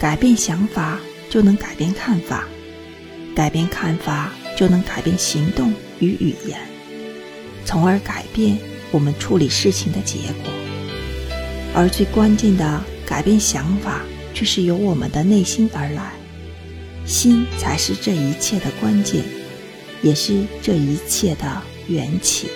改变想法就能改变看法改变看法就能改变行动与语言从而改变我们处理事情的结果。而最关键的改变想法却是由我们的内心而来心才是这一切的关键也是这一切的缘起。